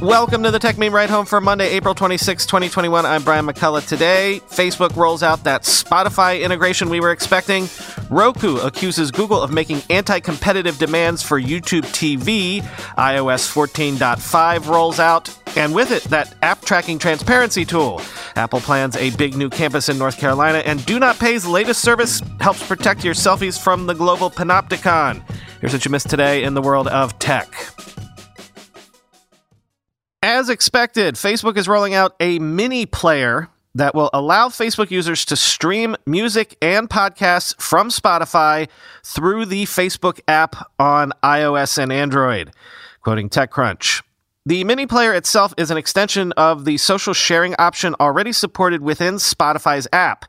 Welcome to the Techmeme Ride Home for Monday, April 26, 2021. I'm Brian McCullough. Today, Facebook rolls out that Spotify integration we were expecting. Roku accuses Google of making anti competitive demands for YouTube TV. iOS 14.5 rolls out. And with it, that app tracking transparency tool. Apple plans a big new campus in North Carolina, and Do Not Pay's latest service helps protect your selfies from the global panopticon. Here's what you missed today in the world of tech. As expected, Facebook is rolling out a mini player that will allow Facebook users to stream music and podcasts from Spotify through the Facebook app on iOS and Android. Quoting TechCrunch. The mini player itself is an extension of the social sharing option already supported within Spotify's app.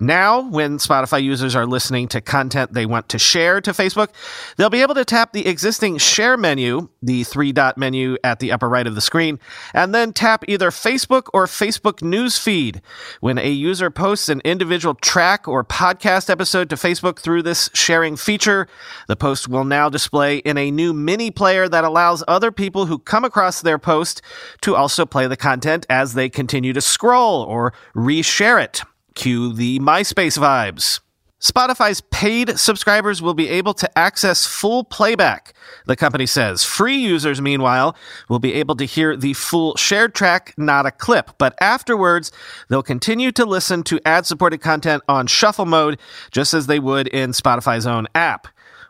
Now, when Spotify users are listening to content they want to share to Facebook, they'll be able to tap the existing share menu, the three dot menu at the upper right of the screen, and then tap either Facebook or Facebook News Feed. When a user posts an individual track or podcast episode to Facebook through this sharing feature, the post will now display in a new mini player that allows other people who come across their post to also play the content as they continue to scroll or reshare it. Cue the MySpace vibes. Spotify's paid subscribers will be able to access full playback, the company says. Free users, meanwhile, will be able to hear the full shared track, not a clip. But afterwards, they'll continue to listen to ad supported content on shuffle mode, just as they would in Spotify's own app.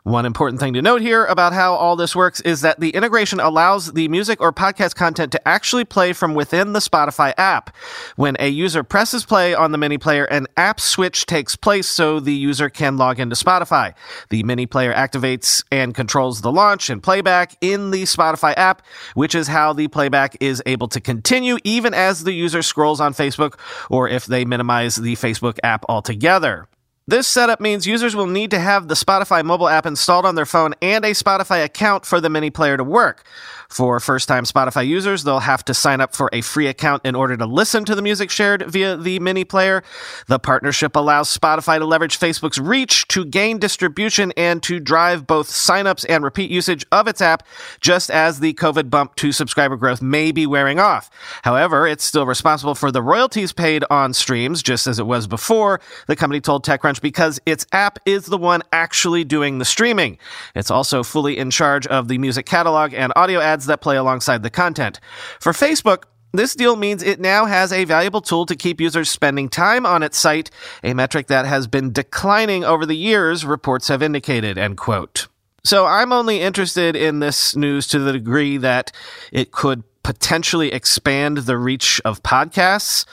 One important thing to note here about how all this works is that the integration allows the music or podcast content to actually play from within the Spotify app. When a user presses play on the mini player, an app switch takes place so the user can log into Spotify. The mini player activates and controls the launch and playback in the Spotify app, which is how the playback is able to continue even as the user scrolls on Facebook or if they minimize the Facebook app altogether. This setup means users will need to have the Spotify mobile app installed on their phone and a Spotify account for the mini player to work. For first time Spotify users, they'll have to sign up for a free account in order to listen to the music shared via the mini player. The partnership allows Spotify to leverage Facebook's reach to gain distribution and to drive both signups and repeat usage of its app, just as the COVID bump to subscriber growth may be wearing off. However, it's still responsible for the royalties paid on streams, just as it was before, the company told TechCrunch, because its app is the one actually doing the streaming. It's also fully in charge of the music catalog and audio ads ads that play alongside the content. For Facebook, this deal means it now has a valuable tool to keep users spending time on its site, a metric that has been declining over the years, reports have indicated, end quote. So I'm only interested in this news to the degree that it could potentially expand the reach of podcasts.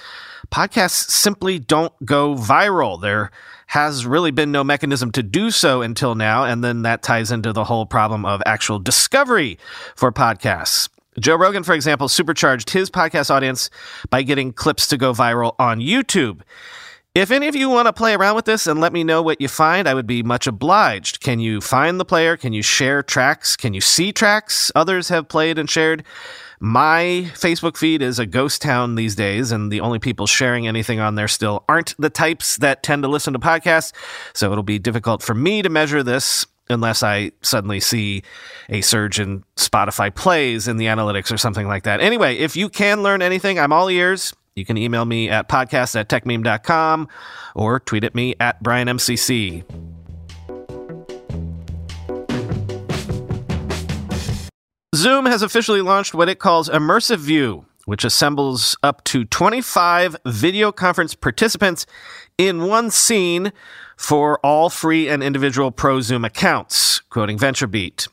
Podcasts simply don't go viral. There has really been no mechanism to do so until now. And then that ties into the whole problem of actual discovery for podcasts. Joe Rogan, for example, supercharged his podcast audience by getting clips to go viral on YouTube. If any of you want to play around with this and let me know what you find, I would be much obliged. Can you find the player? Can you share tracks? Can you see tracks others have played and shared? My Facebook feed is a ghost town these days, and the only people sharing anything on there still aren't the types that tend to listen to podcasts. So it'll be difficult for me to measure this unless I suddenly see a surge in Spotify plays in the analytics or something like that. Anyway, if you can learn anything, I'm all ears. You can email me at podcast at techmeme.com or tweet at me at BrianMCC. Zoom has officially launched what it calls Immersive View, which assembles up to 25 video conference participants in one scene for all free and individual pro Zoom accounts, quoting VentureBeat.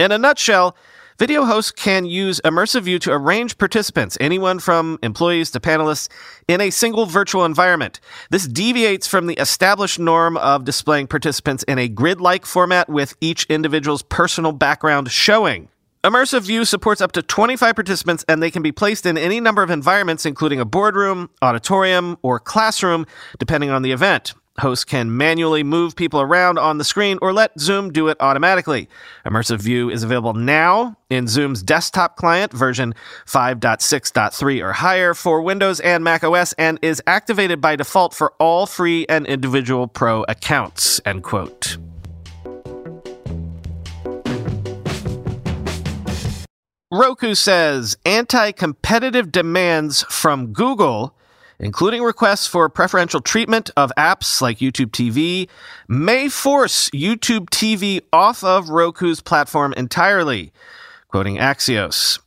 In a nutshell, video hosts can use Immersive View to arrange participants, anyone from employees to panelists, in a single virtual environment. This deviates from the established norm of displaying participants in a grid like format with each individual's personal background showing. Immersive View supports up to 25 participants and they can be placed in any number of environments, including a boardroom, auditorium, or classroom, depending on the event. Hosts can manually move people around on the screen or let Zoom do it automatically. Immersive View is available now in Zoom's desktop client version 5.6.3 or higher for Windows and Mac OS and is activated by default for all free and individual pro accounts. End quote. Roku says anti competitive demands from Google, including requests for preferential treatment of apps like YouTube TV, may force YouTube TV off of Roku's platform entirely. Quoting Axios.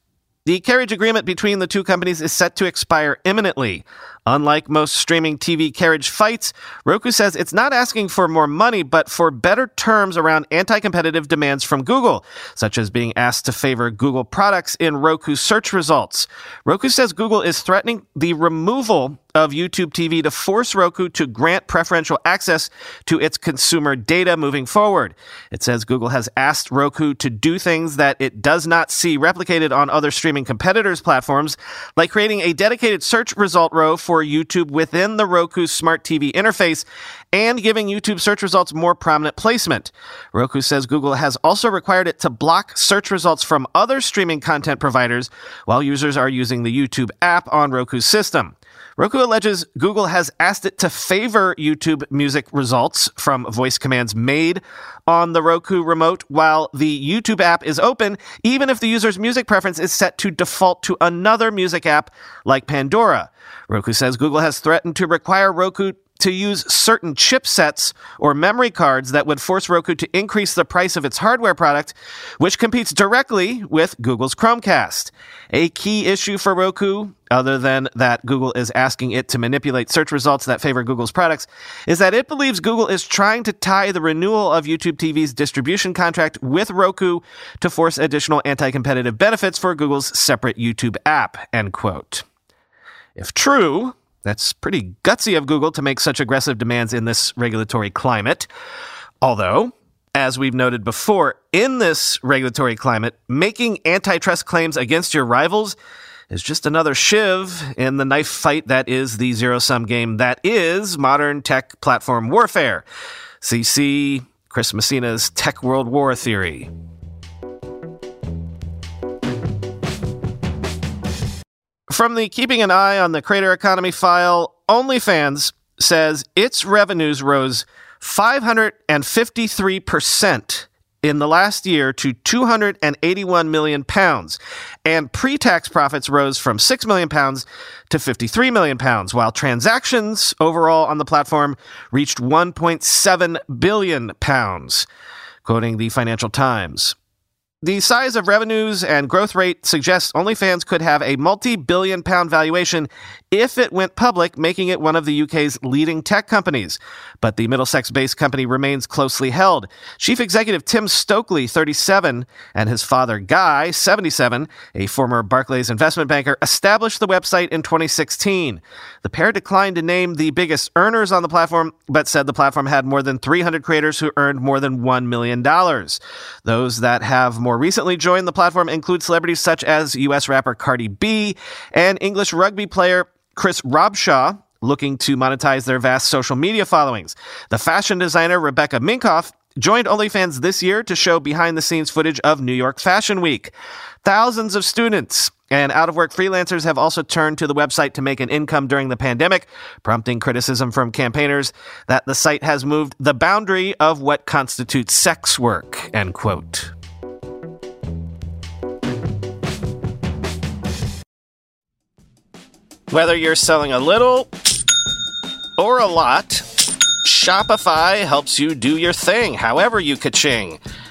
The carriage agreement between the two companies is set to expire imminently. Unlike most streaming TV carriage fights, Roku says it's not asking for more money, but for better terms around anti competitive demands from Google, such as being asked to favor Google products in Roku search results. Roku says Google is threatening the removal of YouTube TV to force Roku to grant preferential access to its consumer data moving forward. It says Google has asked Roku to do things that it does not see replicated on other streaming competitors' platforms, like creating a dedicated search result row for YouTube within the Roku Smart TV interface and giving YouTube search results more prominent placement. Roku says Google has also required it to block search results from other streaming content providers while users are using the YouTube app on Roku's system. Roku alleges Google has asked it to favor YouTube music results from voice commands made on the Roku remote while the YouTube app is open, even if the user's music preference is set to default to another music app like Pandora. Roku says Google has threatened to require Roku to use certain chipsets or memory cards that would force Roku to increase the price of its hardware product, which competes directly with Google's Chromecast. A key issue for Roku, other than that Google is asking it to manipulate search results that favor Google's products, is that it believes Google is trying to tie the renewal of YouTube TV's distribution contract with Roku to force additional anti-competitive benefits for Google's separate YouTube app, end quote. If true, that's pretty gutsy of Google to make such aggressive demands in this regulatory climate. Although, as we've noted before, in this regulatory climate, making antitrust claims against your rivals is just another shiv in the knife fight that is the zero sum game that is modern tech platform warfare. CC Chris Messina's Tech World War theory. From the Keeping an Eye on the Creator Economy file, OnlyFans says its revenues rose 553% in the last year to 281 million pounds, and pre-tax profits rose from 6 million pounds to 53 million pounds, while transactions overall on the platform reached 1.7 billion pounds, quoting the Financial Times. The size of revenues and growth rate suggests OnlyFans could have a multi billion pound valuation if it went public, making it one of the UK's leading tech companies. But the Middlesex based company remains closely held. Chief executive Tim Stokely, 37, and his father Guy, 77, a former Barclays investment banker, established the website in 2016. The pair declined to name the biggest earners on the platform, but said the platform had more than 300 creators who earned more than $1 million. Those that have more recently joined the platform include celebrities such as U.S. rapper Cardi B and English rugby player Chris Robshaw, looking to monetize their vast social media followings. The fashion designer Rebecca Minkoff joined OnlyFans this year to show behind the scenes footage of New York Fashion Week. Thousands of students and out of work freelancers have also turned to the website to make an income during the pandemic, prompting criticism from campaigners that the site has moved the boundary of what constitutes sex work, end quote. Whether you're selling a little or a lot, Shopify helps you do your thing, however you ka-ching.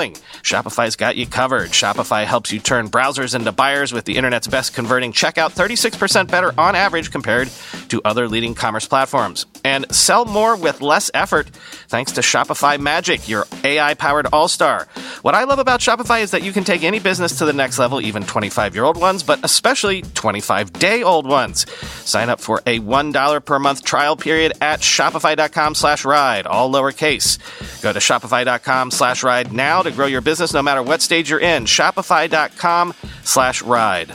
selling. Shopify's got you covered. Shopify helps you turn browsers into buyers with the internet's best converting checkout, 36% better on average compared to other leading commerce platforms. And sell more with less effort thanks to Shopify Magic, your AI powered all star. What I love about Shopify is that you can take any business to the next level, even 25 year old ones, but especially 25 day old ones. Sign up for a $1 per month trial period at shopify.com slash ride, all lowercase. Go to shopify.com slash ride now to grow your business no matter what stage you're in. Shopify.com slash ride.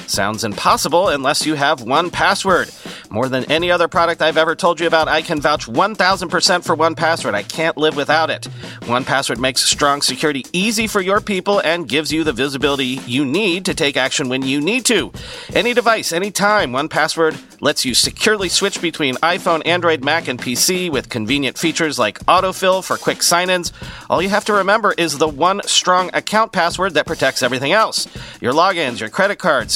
Sounds impossible unless you have 1Password. More than any other product I've ever told you about, I can vouch 1000% for 1Password. I can't live without it. 1Password makes strong security easy for your people and gives you the visibility you need to take action when you need to. Any device, anytime, 1Password lets you securely switch between iPhone, Android, Mac, and PC with convenient features like autofill for quick sign ins. All you have to remember is the one strong account password that protects everything else your logins, your credit cards,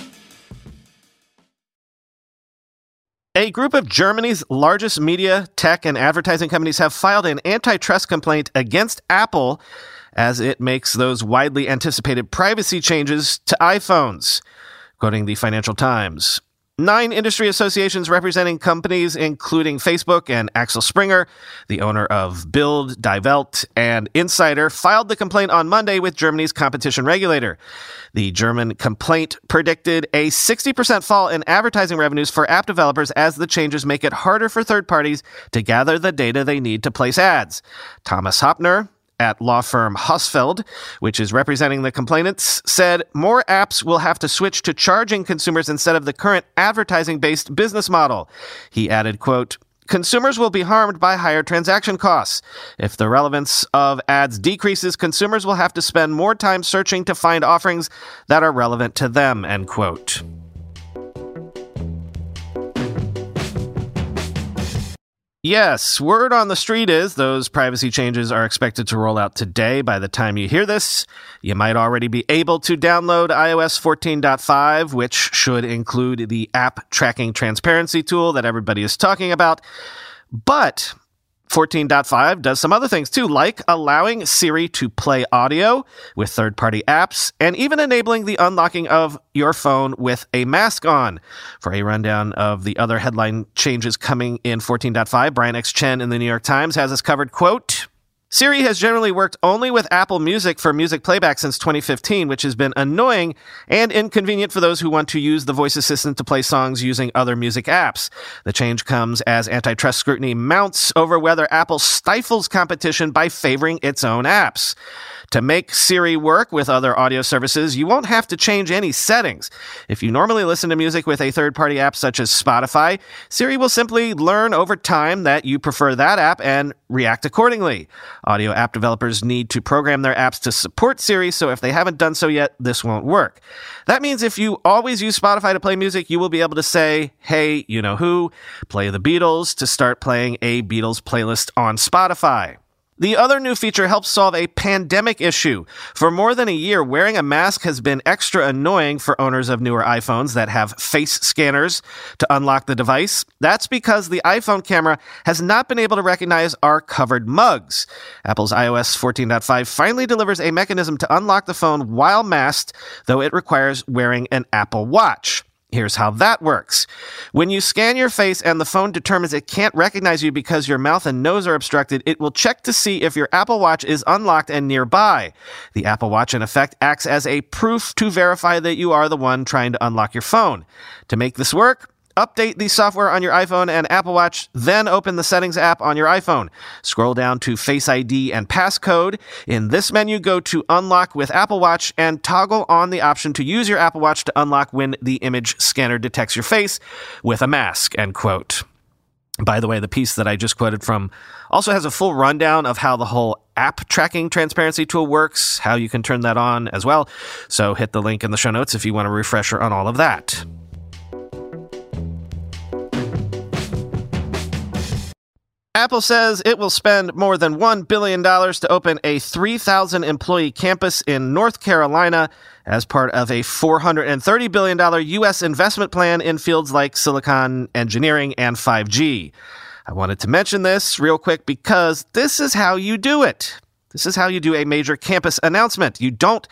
A group of Germany's largest media, tech, and advertising companies have filed an antitrust complaint against Apple as it makes those widely anticipated privacy changes to iPhones. Quoting the Financial Times. Nine industry associations representing companies including Facebook and Axel Springer, the owner of Bild, Die Welt, and Insider, filed the complaint on Monday with Germany's competition regulator. The German complaint predicted a 60% fall in advertising revenues for app developers as the changes make it harder for third parties to gather the data they need to place ads. Thomas Hoppner, at law firm Hausfeld, which is representing the complainants, said more apps will have to switch to charging consumers instead of the current advertising based business model. He added, quote, Consumers will be harmed by higher transaction costs. If the relevance of ads decreases, consumers will have to spend more time searching to find offerings that are relevant to them, end quote. Yes, word on the street is those privacy changes are expected to roll out today. By the time you hear this, you might already be able to download iOS 14.5, which should include the app tracking transparency tool that everybody is talking about. But 14.5 does some other things too, like allowing Siri to play audio with third party apps and even enabling the unlocking of your phone with a mask on. For a rundown of the other headline changes coming in 14.5, Brian X. Chen in the New York Times has us covered, quote, Siri has generally worked only with Apple Music for music playback since 2015, which has been annoying and inconvenient for those who want to use the voice assistant to play songs using other music apps. The change comes as antitrust scrutiny mounts over whether Apple stifles competition by favoring its own apps. To make Siri work with other audio services, you won't have to change any settings. If you normally listen to music with a third party app such as Spotify, Siri will simply learn over time that you prefer that app and react accordingly. Audio app developers need to program their apps to support Siri, so if they haven't done so yet, this won't work. That means if you always use Spotify to play music, you will be able to say, hey, you know who, play the Beatles to start playing a Beatles playlist on Spotify. The other new feature helps solve a pandemic issue. For more than a year, wearing a mask has been extra annoying for owners of newer iPhones that have face scanners to unlock the device. That's because the iPhone camera has not been able to recognize our covered mugs. Apple's iOS 14.5 finally delivers a mechanism to unlock the phone while masked, though it requires wearing an Apple Watch. Here's how that works. When you scan your face and the phone determines it can't recognize you because your mouth and nose are obstructed, it will check to see if your Apple Watch is unlocked and nearby. The Apple Watch, in effect, acts as a proof to verify that you are the one trying to unlock your phone. To make this work, update the software on your iPhone and Apple Watch, then open the Settings app on your iPhone. Scroll down to Face ID and passcode. In this menu, go to Unlock with Apple Watch and toggle on the option to use your Apple Watch to unlock when the image scanner detects your face with a mask. End quote. By the way, the piece that I just quoted from also has a full rundown of how the whole app tracking transparency tool works, how you can turn that on as well. So hit the link in the show notes if you want a refresher on all of that. Apple says it will spend more than $1 billion to open a 3,000 employee campus in North Carolina as part of a $430 billion U.S. investment plan in fields like silicon engineering and 5G. I wanted to mention this real quick because this is how you do it. This is how you do a major campus announcement. You don't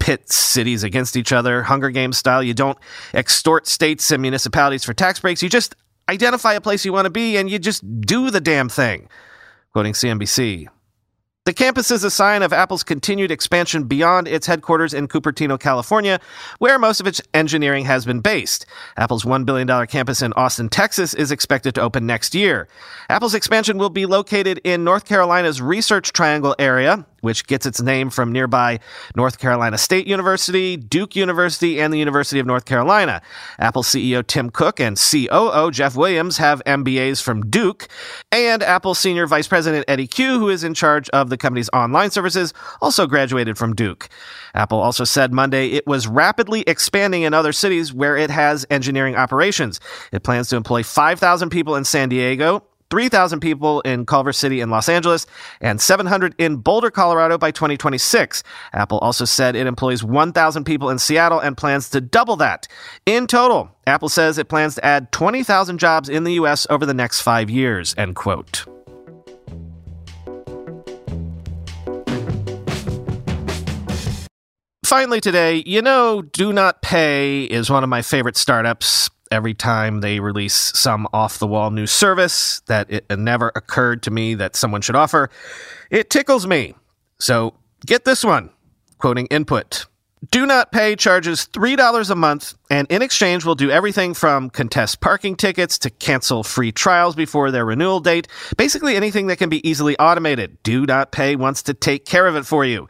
pit cities against each other, Hunger Games style. You don't extort states and municipalities for tax breaks. You just identify a place you want to be and you just do the damn thing. Quoting CNBC. The campus is a sign of Apple's continued expansion beyond its headquarters in Cupertino, California, where most of its engineering has been based. Apple's $1 billion campus in Austin, Texas is expected to open next year. Apple's expansion will be located in North Carolina's Research Triangle area, which gets its name from nearby North Carolina State University, Duke University, and the University of North Carolina. Apple CEO Tim Cook and COO Jeff Williams have MBAs from Duke, and Apple Senior Vice President Eddie Cue, who is in charge of the company's online services, also graduated from Duke. Apple also said Monday it was rapidly expanding in other cities where it has engineering operations. It plans to employ 5,000 people in San Diego, 3,000 people in Culver City in Los Angeles, and 700 in Boulder, Colorado by 2026. Apple also said it employs 1,000 people in Seattle and plans to double that. In total, Apple says it plans to add 20,000 jobs in the U.S. over the next five years, end quote. Finally, today, you know, Do Not Pay is one of my favorite startups every time they release some off the wall new service that it never occurred to me that someone should offer. It tickles me. So get this one. Quoting input. Do not pay charges $3 a month, and in exchange we'll do everything from contest parking tickets to cancel free trials before their renewal date. Basically, anything that can be easily automated. Do not pay wants to take care of it for you.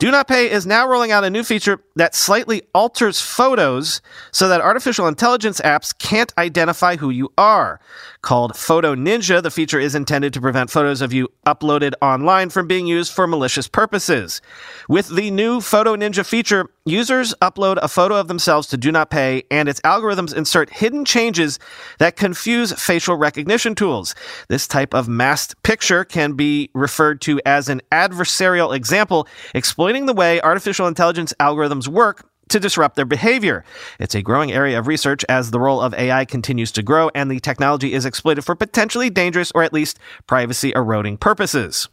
Do Not Pay is now rolling out a new feature that slightly alters photos so that artificial intelligence apps can't identify who you are. Called Photo Ninja, the feature is intended to prevent photos of you uploaded online from being used for malicious purposes. With the new Photo Ninja feature, users upload a photo of themselves to Do Not Pay, and its algorithms insert hidden changes that confuse facial recognition tools. This type of masked picture can be referred to as an adversarial example, exploiting the way artificial intelligence algorithms work to disrupt their behavior. It's a growing area of research as the role of AI continues to grow and the technology is exploited for potentially dangerous or at least privacy eroding purposes.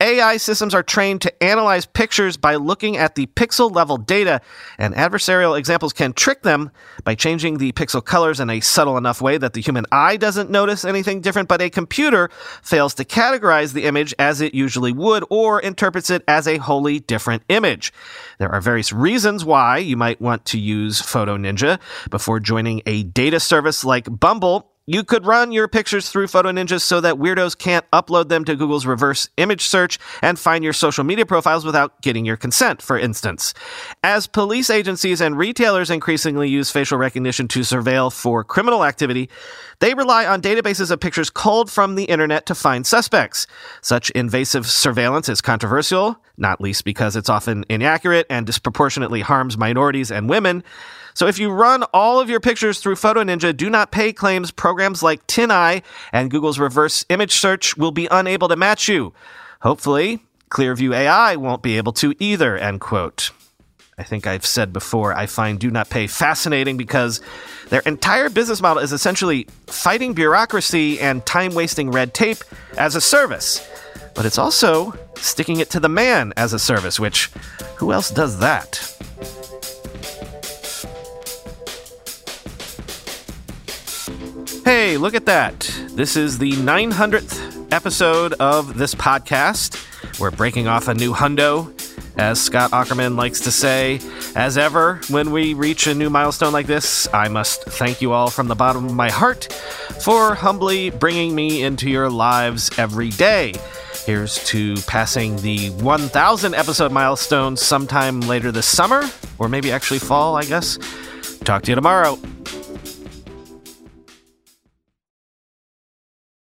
AI systems are trained to analyze pictures by looking at the pixel level data, and adversarial examples can trick them by changing the pixel colors in a subtle enough way that the human eye doesn't notice anything different, but a computer fails to categorize the image as it usually would or interprets it as a wholly different image. There are various reasons why you might want to use Photo Ninja before joining a data service like Bumble you could run your pictures through Photo Ninja so that weirdos can't upload them to Google's reverse image search and find your social media profiles without getting your consent, for instance. As police agencies and retailers increasingly use facial recognition to surveil for criminal activity, they rely on databases of pictures culled from the internet to find suspects. Such invasive surveillance is controversial, not least because it's often inaccurate and disproportionately harms minorities and women. So if you run all of your pictures through Photo Ninja, do not pay claims programs like TinEye and Google's reverse image search will be unable to match you. Hopefully, Clearview AI won't be able to either, end quote. I think I've said before, I find Do Not Pay fascinating because their entire business model is essentially fighting bureaucracy and time wasting red tape as a service. But it's also sticking it to the man as a service, which who else does that? Hey, look at that. This is the 900th episode of this podcast. We're breaking off a new hundo. As Scott Aukerman likes to say, as ever, when we reach a new milestone like this, I must thank you all from the bottom of my heart for humbly bringing me into your lives every day. Here's to passing the 1,000 episode milestone sometime later this summer, or maybe actually fall, I guess. Talk to you tomorrow.